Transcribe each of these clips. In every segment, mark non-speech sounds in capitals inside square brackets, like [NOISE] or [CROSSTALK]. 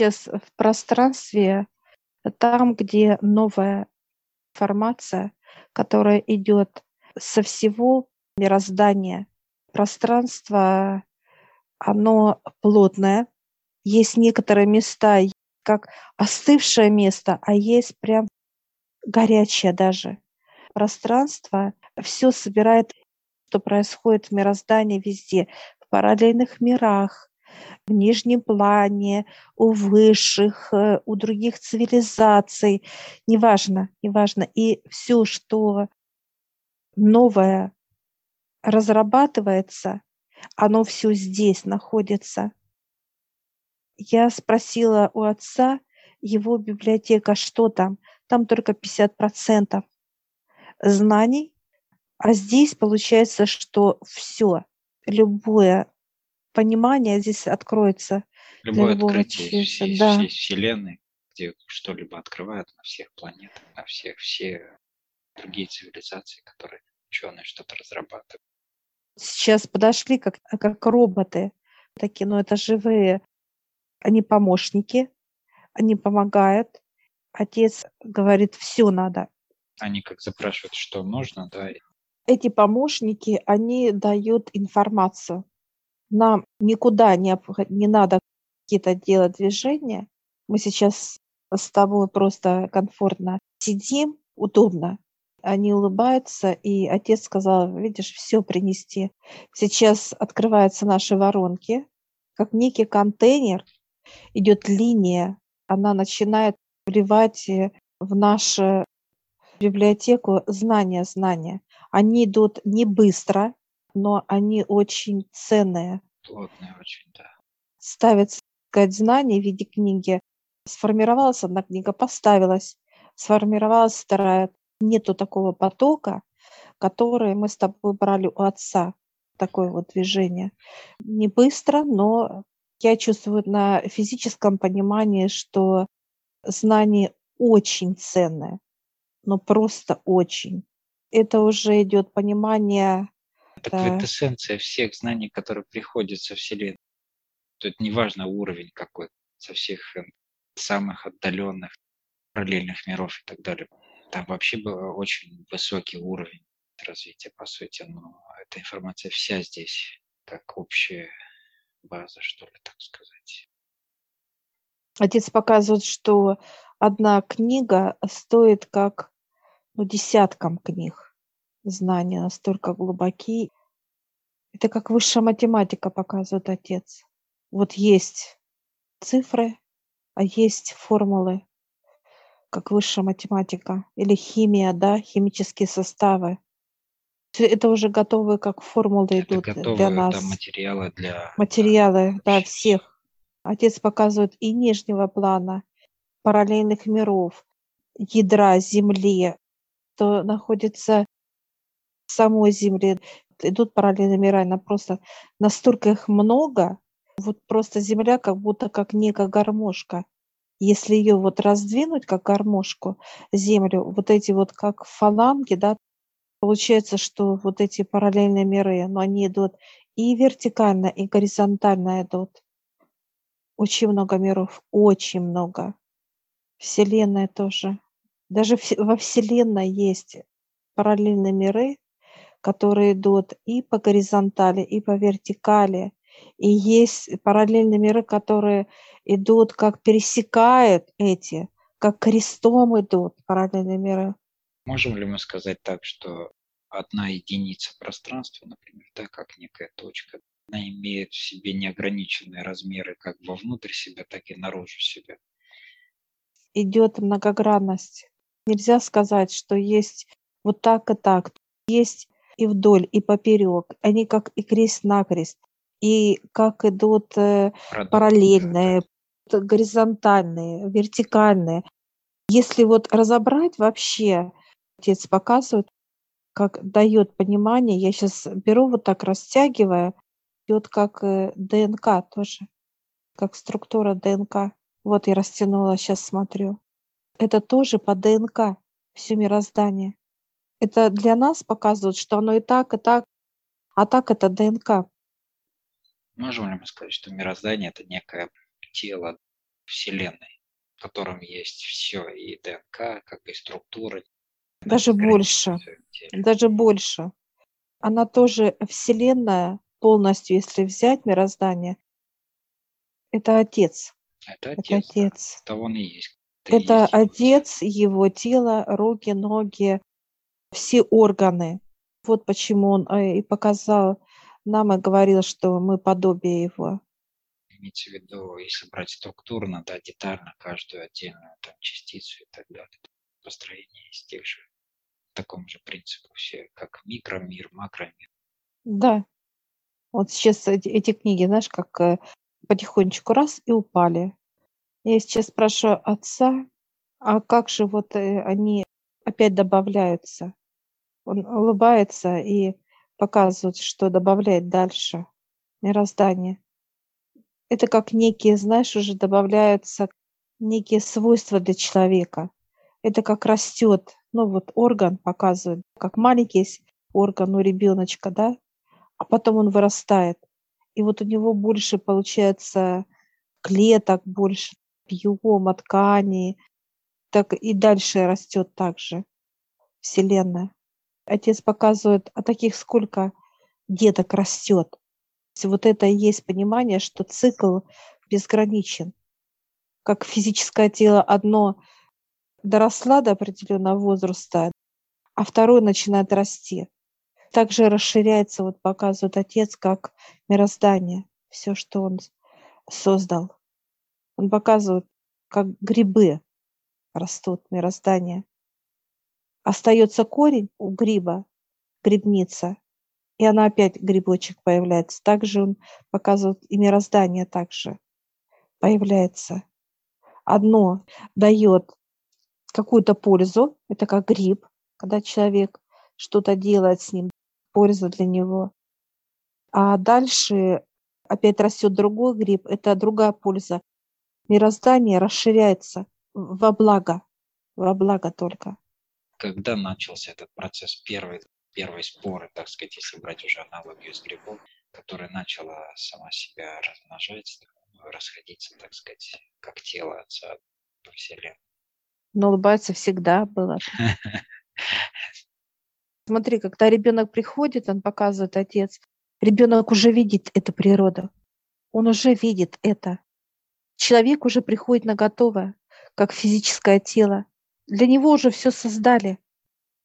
сейчас в пространстве, там, где новая информация, которая идет со всего мироздания. Пространство, оно плотное. Есть некоторые места, как остывшее место, а есть прям горячее даже. Пространство все собирает, что происходит в мироздании везде, в параллельных мирах, в нижнем плане, у высших, э, у других цивилизаций, неважно, неважно. И все, что новое разрабатывается, оно все здесь находится. Я спросила у отца, его библиотека, что там? Там только 50% знаний, а здесь получается, что все, любое понимание здесь откроется. Любое открытие всей, да. всей Вселенной, где что-либо открывают на всех планетах, на всех, все другие цивилизации, которые ученые что-то разрабатывают. Сейчас подошли как, как роботы, такие, но ну, это живые, они помощники, они помогают. Отец говорит, все надо. Они как запрашивают, что нужно, да. Эти помощники, они дают информацию нам никуда не, не надо какие-то делать движения. Мы сейчас с тобой просто комфортно сидим, удобно. Они улыбаются, и отец сказал, видишь, все принести. Сейчас открываются наши воронки, как некий контейнер, идет линия, она начинает вливать в нашу библиотеку знания, знания. Они идут не быстро, но они очень ценные. Плотные очень, да. Ставятся сказать, знания в виде книги. Сформировалась одна книга, поставилась, сформировалась вторая. Нету такого потока, который мы с тобой брали у отца. Такое вот движение. Не быстро, но я чувствую на физическом понимании, что знание очень ценное, но просто очень. Это уже идет понимание это да. квинтэссенция всех знаний, которые приходят со Вселенной. Это неважно уровень какой, со всех эм, самых отдаленных параллельных миров и так далее. Там вообще был очень высокий уровень развития, по сути, но эта информация вся здесь, как общая база, что ли, так сказать. Отец показывает, что одна книга стоит как ну, десяткам книг знания настолько глубоки. Это как высшая математика показывает отец. Вот есть цифры, а есть формулы, как высшая математика. Или химия, да, химические составы. Это уже готовые как формулы это идут готовые, для нас. Да, материалы для... Материалы, да, да всех. Отец показывает и нижнего плана, параллельных миров, ядра Земли, то находится самой Земле идут параллельные мира, она просто настолько их много, вот просто Земля как будто как некая гармошка. Если ее вот раздвинуть как гармошку, Землю, вот эти вот как фаланги, да, получается, что вот эти параллельные миры, но они идут и вертикально, и горизонтально идут. Очень много миров, очень много. Вселенная тоже. Даже во Вселенной есть параллельные миры, которые идут и по горизонтали, и по вертикали. И есть параллельные миры, которые идут, как пересекают эти, как крестом идут параллельные миры. Можем ли мы сказать так, что одна единица пространства, например, да, как некая точка, она имеет в себе неограниченные размеры как вовнутрь себя, так и наружу себя? Идет многогранность. Нельзя сказать, что есть вот так и так. Есть и вдоль, и поперек. Они как и крест-накрест, и как идут э, параллельные, горизонтальные, вертикальные. Если вот разобрать вообще, отец показывает, как дает понимание, я сейчас беру вот так, растягивая, идет как э, ДНК тоже, как структура ДНК. Вот я растянула, сейчас смотрю. Это тоже по ДНК, все мироздание. Это для нас показывает, что оно и так, и так, а так это ДНК. Можем ли мы сказать, что мироздание – это некое тело, Вселенной, в котором есть все, и ДНК, как и структура. Даже больше. Даже больше. Она тоже Вселенная полностью, если взять мироздание, это Отец. Это Отец. Это Отец. Да. Это Он и есть. Это, это есть Отец, его тело, руки, ноги, все органы. Вот почему Он э, и показал нам и говорил, что мы подобие Его имеется в виду, если брать структурно, да, детально каждую отдельную там, частицу и так далее. Построение из тех же, таком же принципу все, как микромир, макромир. Да. Вот сейчас эти, эти книги, знаешь, как э, потихонечку раз и упали. Я сейчас спрашиваю отца, а как же вот э, они опять добавляются? Он улыбается и показывает, что добавляет дальше мироздание это как некие, знаешь, уже добавляются некие свойства для человека. Это как растет, ну вот орган показывает, как маленький орган у ребеночка, да, а потом он вырастает. И вот у него больше получается клеток, больше объема, ткани, так и дальше растет также Вселенная. Отец показывает, а таких сколько деток растет вот это и есть понимание, что цикл безграничен. Как физическое тело одно доросла до определенного возраста, а второе начинает расти. Также расширяется, вот показывает отец, как мироздание, все, что он создал. Он показывает, как грибы растут, мироздание. Остается корень у гриба, грибница, и она опять грибочек появляется. Также он показывает и мироздание также появляется. Одно дает какую-то пользу, это как гриб, когда человек что-то делает с ним, польза для него. А дальше опять растет другой гриб, это другая польза. Мироздание расширяется во благо, во благо только. Когда начался этот процесс первый первые споры, так сказать, если брать уже аналогию с грибом, которая начала сама себя размножать, расходиться, так сказать, как тело отца по вселенной. Но улыбаться всегда было. [LAUGHS] Смотри, когда ребенок приходит, он показывает отец, ребенок уже видит эту природу. Он уже видит это. Человек уже приходит на готовое, как физическое тело. Для него уже все создали.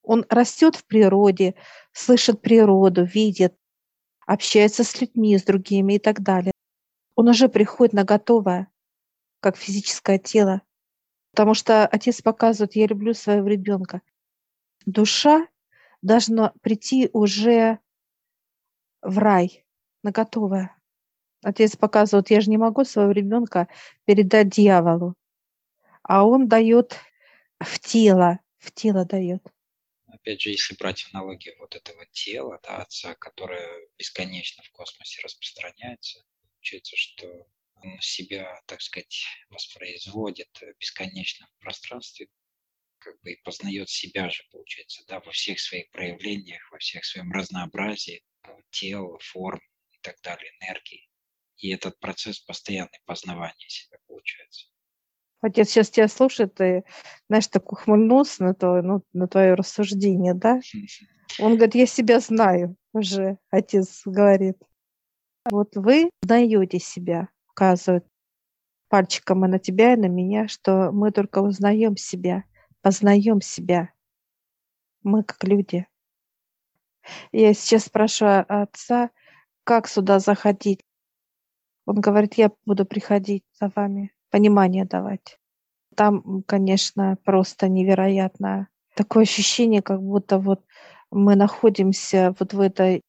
Он растет в природе, слышит природу, видит, общается с людьми, с другими и так далее. Он уже приходит на готовое, как физическое тело. Потому что отец показывает, я люблю своего ребенка. Душа должна прийти уже в рай, на готовое. Отец показывает, я же не могу своего ребенка передать дьяволу, а он дает в тело, в тело дает опять же, если брать аналогию вот этого тела, да, отца, которое бесконечно в космосе распространяется, получается, что он себя, так сказать, воспроизводит бесконечно в пространстве, как бы и познает себя же, получается, да, во всех своих проявлениях, во всех своем разнообразии тел, форм и так далее, энергии. И этот процесс постоянной познавания себя получается. Отец сейчас тебя слушает и, знаешь, так ухмыльнулся на, то, ну, на твое рассуждение, да? Он говорит, я себя знаю уже, отец говорит. Вот вы узнаете себя, указывают пальчиком и на тебя, и на меня, что мы только узнаем себя, познаем себя. Мы как люди. Я сейчас спрашиваю отца, как сюда заходить. Он говорит, я буду приходить за вами понимание давать. Там, конечно, просто невероятно. Такое ощущение, как будто вот мы находимся вот в этой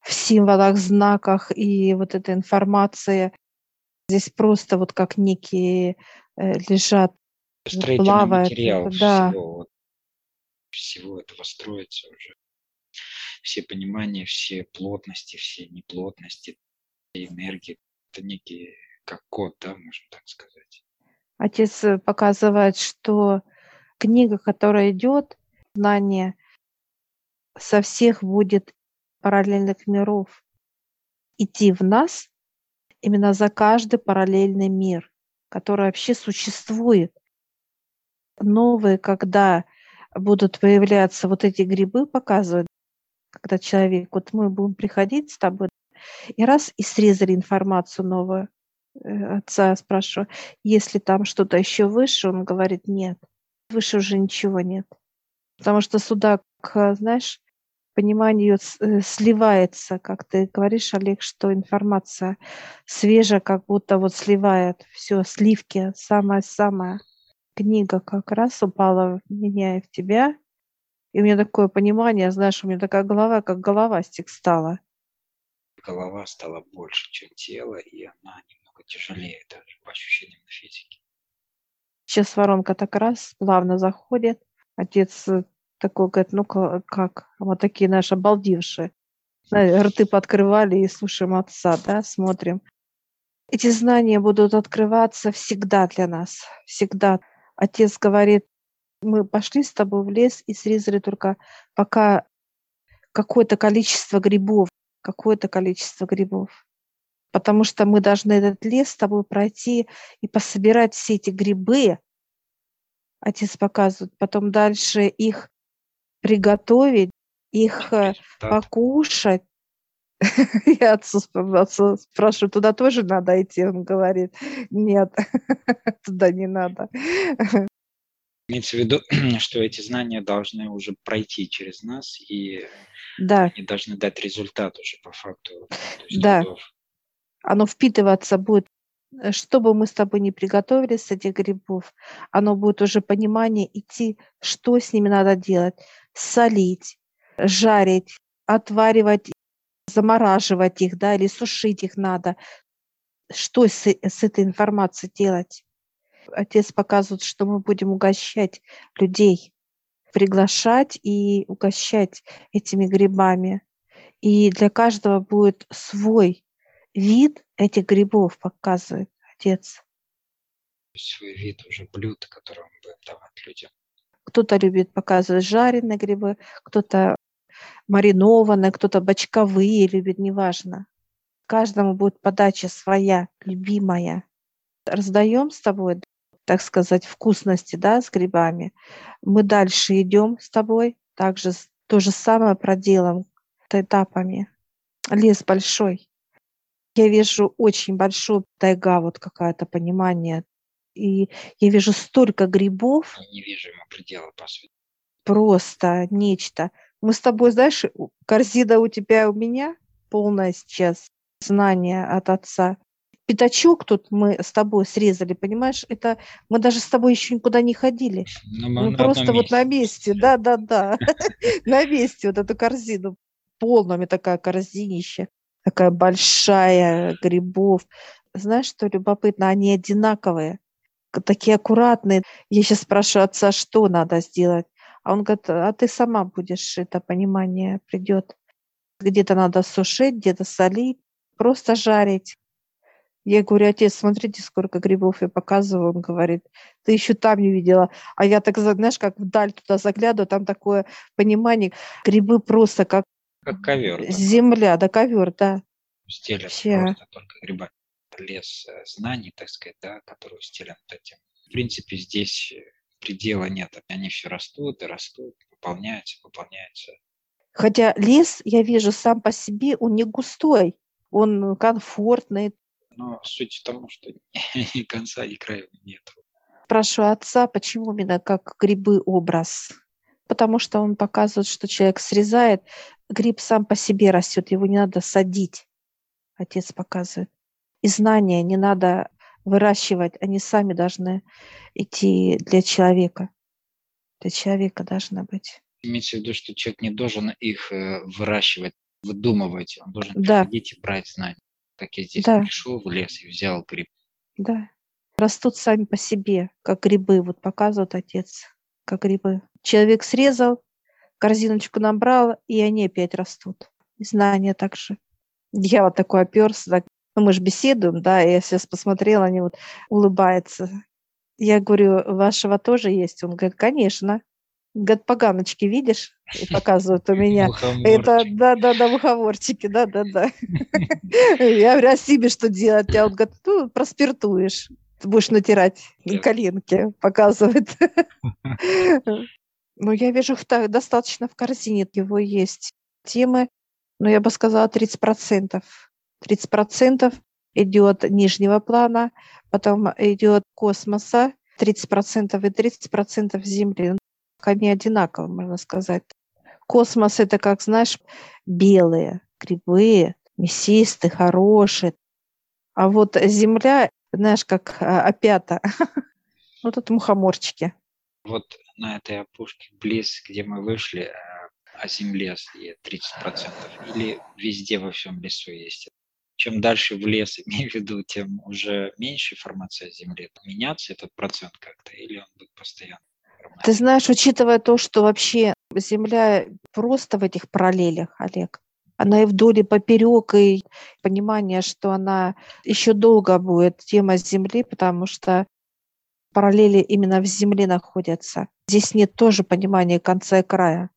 в символах, знаках и вот эта информация здесь просто вот как некие э, лежат, плавают. материал да. всего, всего этого строится уже. Все понимания, все плотности, все неплотности, энергии. Это некие как код, да, можно так сказать. Отец э, показывает, что книга, которая идет, знание со всех будет параллельных миров идти в нас именно за каждый параллельный мир. которое вообще существует. Новые, когда будут появляться вот эти грибы, показывают, когда человек, вот мы будем приходить с тобой, и раз, и срезали информацию новую. Э, отца спрашиваю, если там что-то еще выше, он говорит, нет, выше уже ничего нет. Потому что сюда, знаешь, понимание э, сливается, как ты говоришь, Олег, что информация свежая, как будто вот сливает все, сливки, самое-самое. Книга как раз упала в меня и в тебя, и у меня такое понимание, знаешь, у меня такая голова, как головастик стала. Голова стала больше, чем тело, и она немного тяжелее даже по ощущениям физики. Сейчас воронка так раз плавно заходит. Отец э, такой говорит, ну как? Вот такие наши обалдевшие. Рты подкрывали и слушаем отца, да, смотрим. Эти знания будут открываться всегда для нас, всегда. Отец говорит, мы пошли с тобой в лес и срезали только пока какое-то количество грибов, какое-то количество грибов. Потому что мы должны этот лес с тобой пройти и пособирать все эти грибы. Отец показывает. Потом дальше их приготовить, их э, покушать. [LAUGHS] Я отцу, отцу спрашиваю, туда тоже надо идти? Он говорит, нет, [LAUGHS] туда не надо. [LAUGHS] Имеется в виду, [CLEARS THROAT] что эти знания должны уже пройти через нас, и да. они должны дать результат уже по факту. Да. Трудов. Оно впитываться будет э, что бы мы с тобой не приготовили с этих грибов, оно будет уже понимание идти, что с ними надо делать. Солить, жарить, отваривать, замораживать их, да, или сушить их надо. Что с, с этой информацией делать? Отец показывает, что мы будем угощать людей, приглашать и угощать этими грибами. И для каждого будет свой вид этих грибов, показывает отец. Свой вид уже блюд, который он будет давать людям. Кто-то любит показывать жареные грибы, кто-то маринованные, кто-то бочковые любит, неважно. Каждому будет подача своя, любимая. Раздаем с тобой так сказать, вкусности, да, с грибами. Мы дальше идем с тобой, также то же самое проделаем этапами. Лес большой. Я вижу очень большую тайга, вот какое-то понимание. И я вижу столько грибов. Я не вижу ему предела, по сути. Просто нечто. Мы с тобой, знаешь, корзина у тебя и у меня полная сейчас знания от отца пятачок тут мы с тобой срезали, понимаешь, это мы даже с тобой еще никуда не ходили. Ну, мы, мы просто вот на месте, да, да, да, [LAUGHS] [LAUGHS] на месте вот эту корзину, полными такая корзинища, такая большая грибов. Знаешь, что любопытно, они одинаковые, такие аккуратные. Я сейчас спрашиваю отца, что надо сделать. А он говорит, а ты сама будешь, это понимание придет. Где-то надо сушить, где-то солить, просто жарить. Я говорю, отец, смотрите, сколько грибов я показываю. Он говорит, ты еще там не видела. А я так, знаешь, как вдаль туда заглядываю, там такое понимание. Грибы просто как, как ковер. Земля, да, ковер, да. Стелят просто только гриба. Лес э, знаний, так сказать, да, который стелен этим. В принципе, здесь э, предела нет. Они все растут и растут, пополняются, пополняются. Хотя лес, я вижу, сам по себе, он не густой, он комфортный, но суть в том, что [LAUGHS] ни конца, ни края нет. Прошу отца, почему именно как грибы образ? Потому что он показывает, что человек срезает, гриб сам по себе растет, его не надо садить. Отец показывает. И знания не надо выращивать, они сами должны идти для человека. Для человека должна быть. Имеется в виду, что человек не должен их э, выращивать, выдумывать, он должен да. приходить и брать знания как я здесь Да, пришел в лес и взял гриб. да. Растут сами по себе, как грибы. Вот показывает отец, как грибы. Человек срезал, корзиночку набрал, и они опять растут. Знания также. Я вот такой оперся, так, ну, мы же беседуем, да, и я сейчас посмотрела, они вот улыбаются. Я говорю, вашего тоже есть? Он говорит, конечно. Говорит, поганочки видишь? И показывают у меня. Это, да, да, да, мухоморчики, да, да, да. Я говорю, а себе что делать? Я он говорит, ну, проспиртуешь. Будешь натирать коленки, показывает. [LAUGHS] Ну, я вижу их достаточно в корзине. Его есть темы, но я бы сказала 30%. 30% идет нижнего плана, потом идет космоса, 30% и 30% Земли. Они одинаково, можно сказать. Космос – это, как знаешь, белые грибы, мясистые, хорошие. А вот Земля, знаешь, как а, опята. [LAUGHS] Вот это мухоморчики. Вот на этой опушке, близ, где мы вышли, о земле е- 30%. Или везде во всем лесу есть. Чем дальше в лес, [LAUGHS] имею в виду, тем уже меньше информации о земле. Меняться этот процент как-то, или он будет постоянно? Ты знаешь, учитывая то, что вообще Земля просто в этих параллелях, Олег, она и вдоль, и поперек, и понимание, что она еще долго будет тема Земли, потому что параллели именно в Земле находятся. Здесь нет тоже понимания конца и края.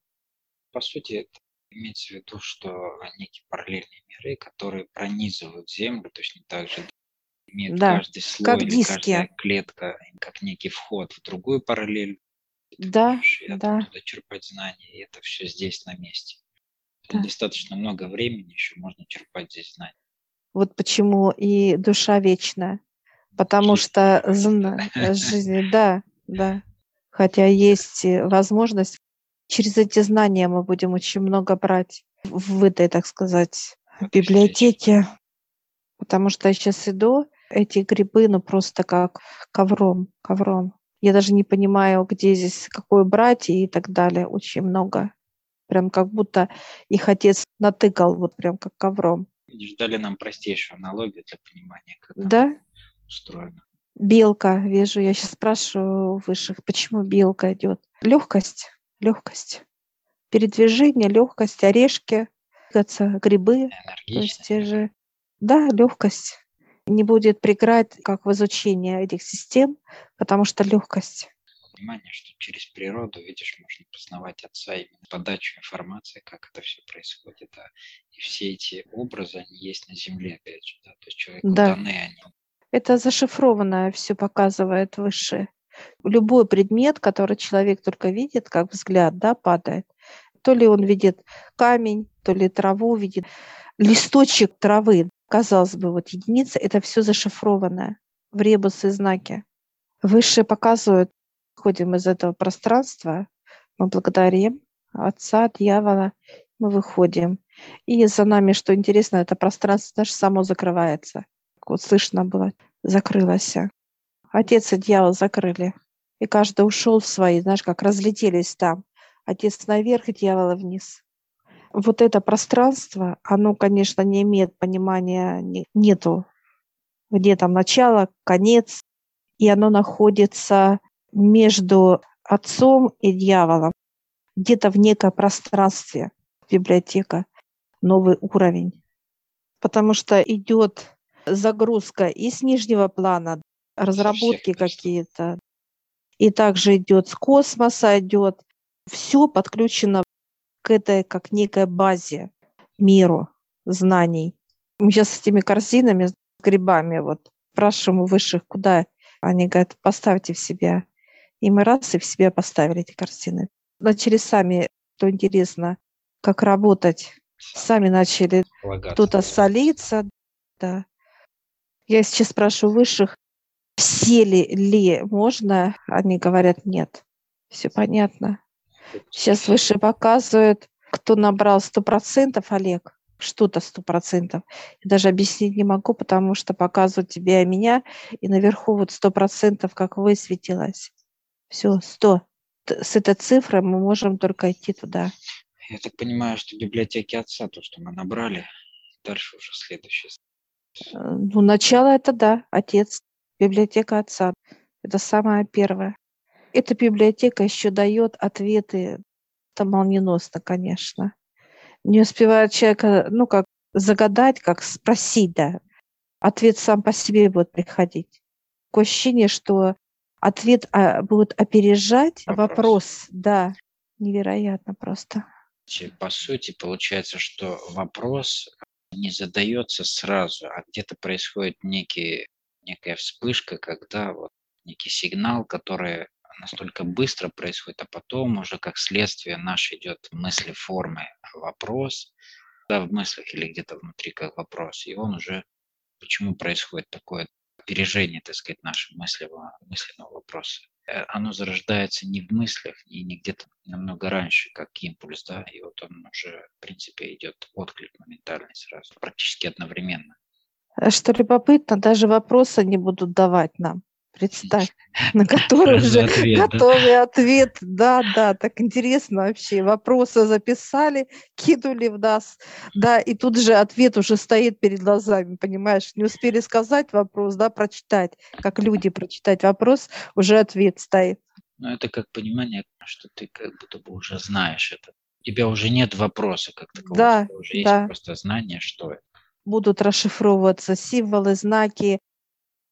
По сути, это имеется в виду, что некие параллельные миры, которые пронизывают Землю, точно так же имеют Да, каждый слой как диски. каждая клетка, как некий вход в другую параллель. Ты Да, да. оттуда черпать знания, и это все здесь на месте. Да. достаточно много времени еще можно черпать здесь знания. Вот почему и душа вечная. Потому что э, [LAUGHS] жизнь, да, да. Хотя есть э, возможность, через эти знания мы будем очень много брать в этой, так сказать, библиотеке. Потому что я сейчас иду, эти грибы, ну просто как ковром, ковром. Я даже не понимаю, где здесь какой брать и так далее. Очень много. Прям как будто их отец натыкал, вот прям как ковром. Видишь, дали нам простейшую аналогию для понимания, оно Да? Устроено. Белка, вижу, я сейчас спрашиваю высших, почему белка идет? Легкость, легкость. Передвижение, легкость, орешки, грибы, то есть те же. Да, легкость. Не будет преград, как в изучении этих систем, потому что легкость. Понимание, что через природу, видишь, можно познавать отца именно подачу информации, как это все происходит. Да. И все эти образы, они есть на земле, опять же. Да. То есть человеку Да. даны они. Это зашифрованное все показывает выше. Любой предмет, который человек только видит, как взгляд, да, падает. То ли он видит камень, то ли траву видит. Листочек травы, казалось бы, вот единица, это все зашифрованное в ребусы знаки. Высшие показывают, ходим из этого пространства, мы благодарим Отца, дьявола, мы выходим. И за нами, что интересно, это пространство даже само закрывается. Вот слышно было, закрылось. Отец и дьявол закрыли. И каждый ушел в свои, знаешь, как разлетелись там. Отец наверх, дьявола вниз. Вот это пространство, оно, конечно, не имеет понимания, не- нету, где там начало, конец, и оно находится между отцом и дьяволом, где-то в некое пространстве, библиотека, новый уровень. Потому что идет загрузка и с нижнего плана, разработки какие-то, и также идет с космоса, идет. Все подключено к этой как некой базе, миру знаний. Мы сейчас с этими корзинами, с грибами, вот, спрашиваем у высших, куда. Они говорят, поставьте в себя. И мы раз и в себя поставили эти картины. Начали сами, что интересно, как работать. Сами начали кто-то солиться, да. Я сейчас спрашиваю высших, все ли, ли можно, они говорят нет. Все понятно. Сейчас выше показывают, кто набрал сто процентов, Олег, что-то сто процентов. Я даже объяснить не могу, потому что показывают тебя и меня, и наверху вот сто процентов как высветилось. Все, сто. Т- С этой цифрой мы можем только идти туда. Я так понимаю, что библиотеки отца, то, что мы набрали, дальше уже следующее. Э, Ну, начало это да, отец, библиотека отца. Это самое первое. Эта библиотека еще дает ответы, это молниеносно, конечно. Не успевает человека, ну, как загадать, как спросить, да. Ответ сам по себе будет приходить. Такое ощущение, что ответ а, будет опережать Вопрос. вопрос. Да, невероятно просто. По сути, получается, что вопрос не задается сразу, а где-то происходит некий некая вспышка, когда вот некий сигнал, который настолько быстро происходит, а потом уже как следствие наш идет мысли формы вопрос, да, в мыслях или где-то внутри как вопрос, и он уже, почему происходит такое опережение, так сказать, нашего мысленного, мысленного вопроса. Э, оно зарождается не в мыслях и не где-то намного раньше, как импульс, да, и вот он уже, в принципе, идет отклик моментальный сразу, практически одновременно. Что любопытно, даже вопросы не будут давать нам. Представь, [LAUGHS] на который уже ответ, готовый да? ответ. Да, да, так интересно вообще. Вопросы записали, кинули в нас, да, и тут же ответ уже стоит перед глазами, понимаешь? Не успели сказать вопрос, да, прочитать, как люди прочитать вопрос, уже ответ стоит. Ну, это как понимание, что ты как будто бы уже знаешь это. У тебя уже нет вопроса как такового, да, уже да. есть просто знание, что это. Будут расшифровываться символы, знаки,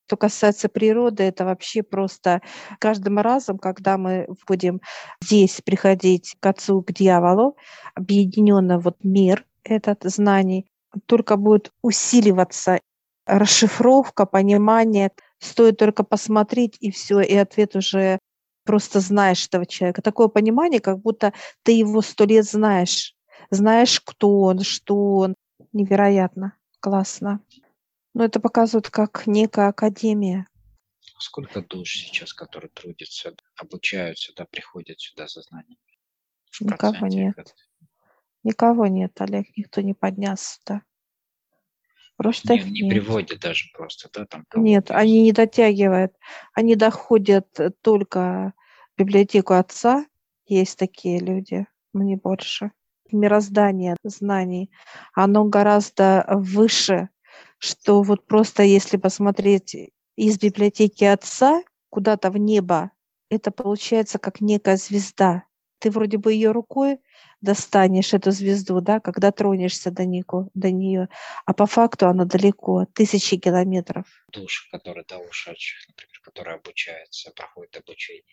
что касается природы, это вообще просто каждым разом, когда мы будем здесь приходить к Отцу, к дьяволу, объединенно вот мир этот знаний, только будет усиливаться расшифровка, понимание. Стоит только посмотреть, и все, и ответ уже просто знаешь этого человека. Такое понимание, как будто ты его сто лет знаешь. Знаешь, кто он, что он. Невероятно. Классно. Но это показывает как некая академия. Сколько душ сейчас, которые трудятся, обучаются, да, приходят сюда за знаниями? Никого нет. Это? Никого нет, Олег, никто не поднялся сюда. Просто не, их не нет. приводят даже просто, да, там. Нет, они не дотягивают. Они доходят только в библиотеку отца. Есть такие люди, но не больше. Мироздание знаний, оно гораздо выше что вот просто если посмотреть из библиотеки отца куда-то в небо, это получается как некая звезда. Ты вроде бы ее рукой достанешь, эту звезду, да, когда тронешься до, него, до нее, а по факту она далеко, тысячи километров. Души, которые до ушедших, например, которые обучаются, проходят обучение.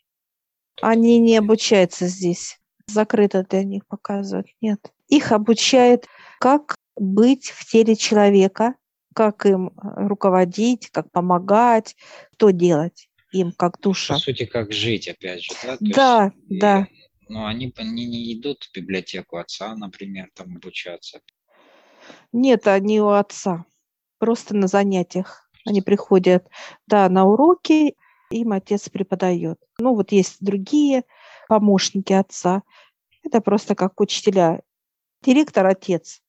Они не обучаются здесь. Закрыто для них показывают. Нет. Их обучает, как быть в теле человека, как им э, руководить, как помогать, что делать им как душа. По сути, как жить, опять же, да? То да, есть, да. И, ну, они, они не идут в библиотеку отца, например, там обучаться. Нет, они у отца, просто на занятиях. Они приходят, да, на уроки, им отец преподает. Ну, вот есть другие помощники отца. Это просто как учителя. Директор – отец.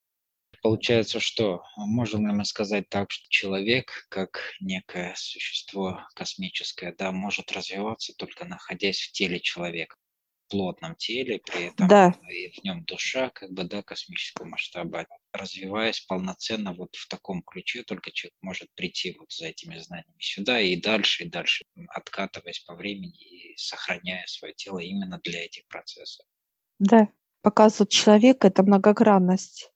Получается, что можем ли мы сказать так, что человек, как некое существо космическое, да, может развиваться только находясь в теле человека, в плотном теле, при этом да. и в нем душа, как бы, да, космического масштаба, развиваясь полноценно вот в таком ключе, только человек может прийти вот за этими знаниями сюда и дальше, и дальше, откатываясь по времени и сохраняя свое тело именно для этих процессов. Да, показывает человек это многогранность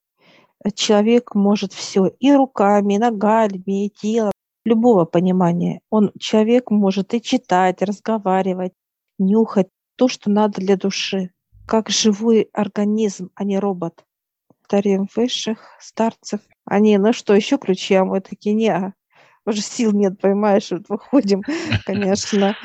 человек может все и руками, и ногами, и телом, любого понимания. Он, человек может и читать, разговаривать, нюхать то, что надо для души, как живой организм, а не робот. Стареем высших, старцев. Они, ну что, еще ключи, а мы такие, не, уже сил нет, понимаешь, вот выходим, [LAUGHS] конечно.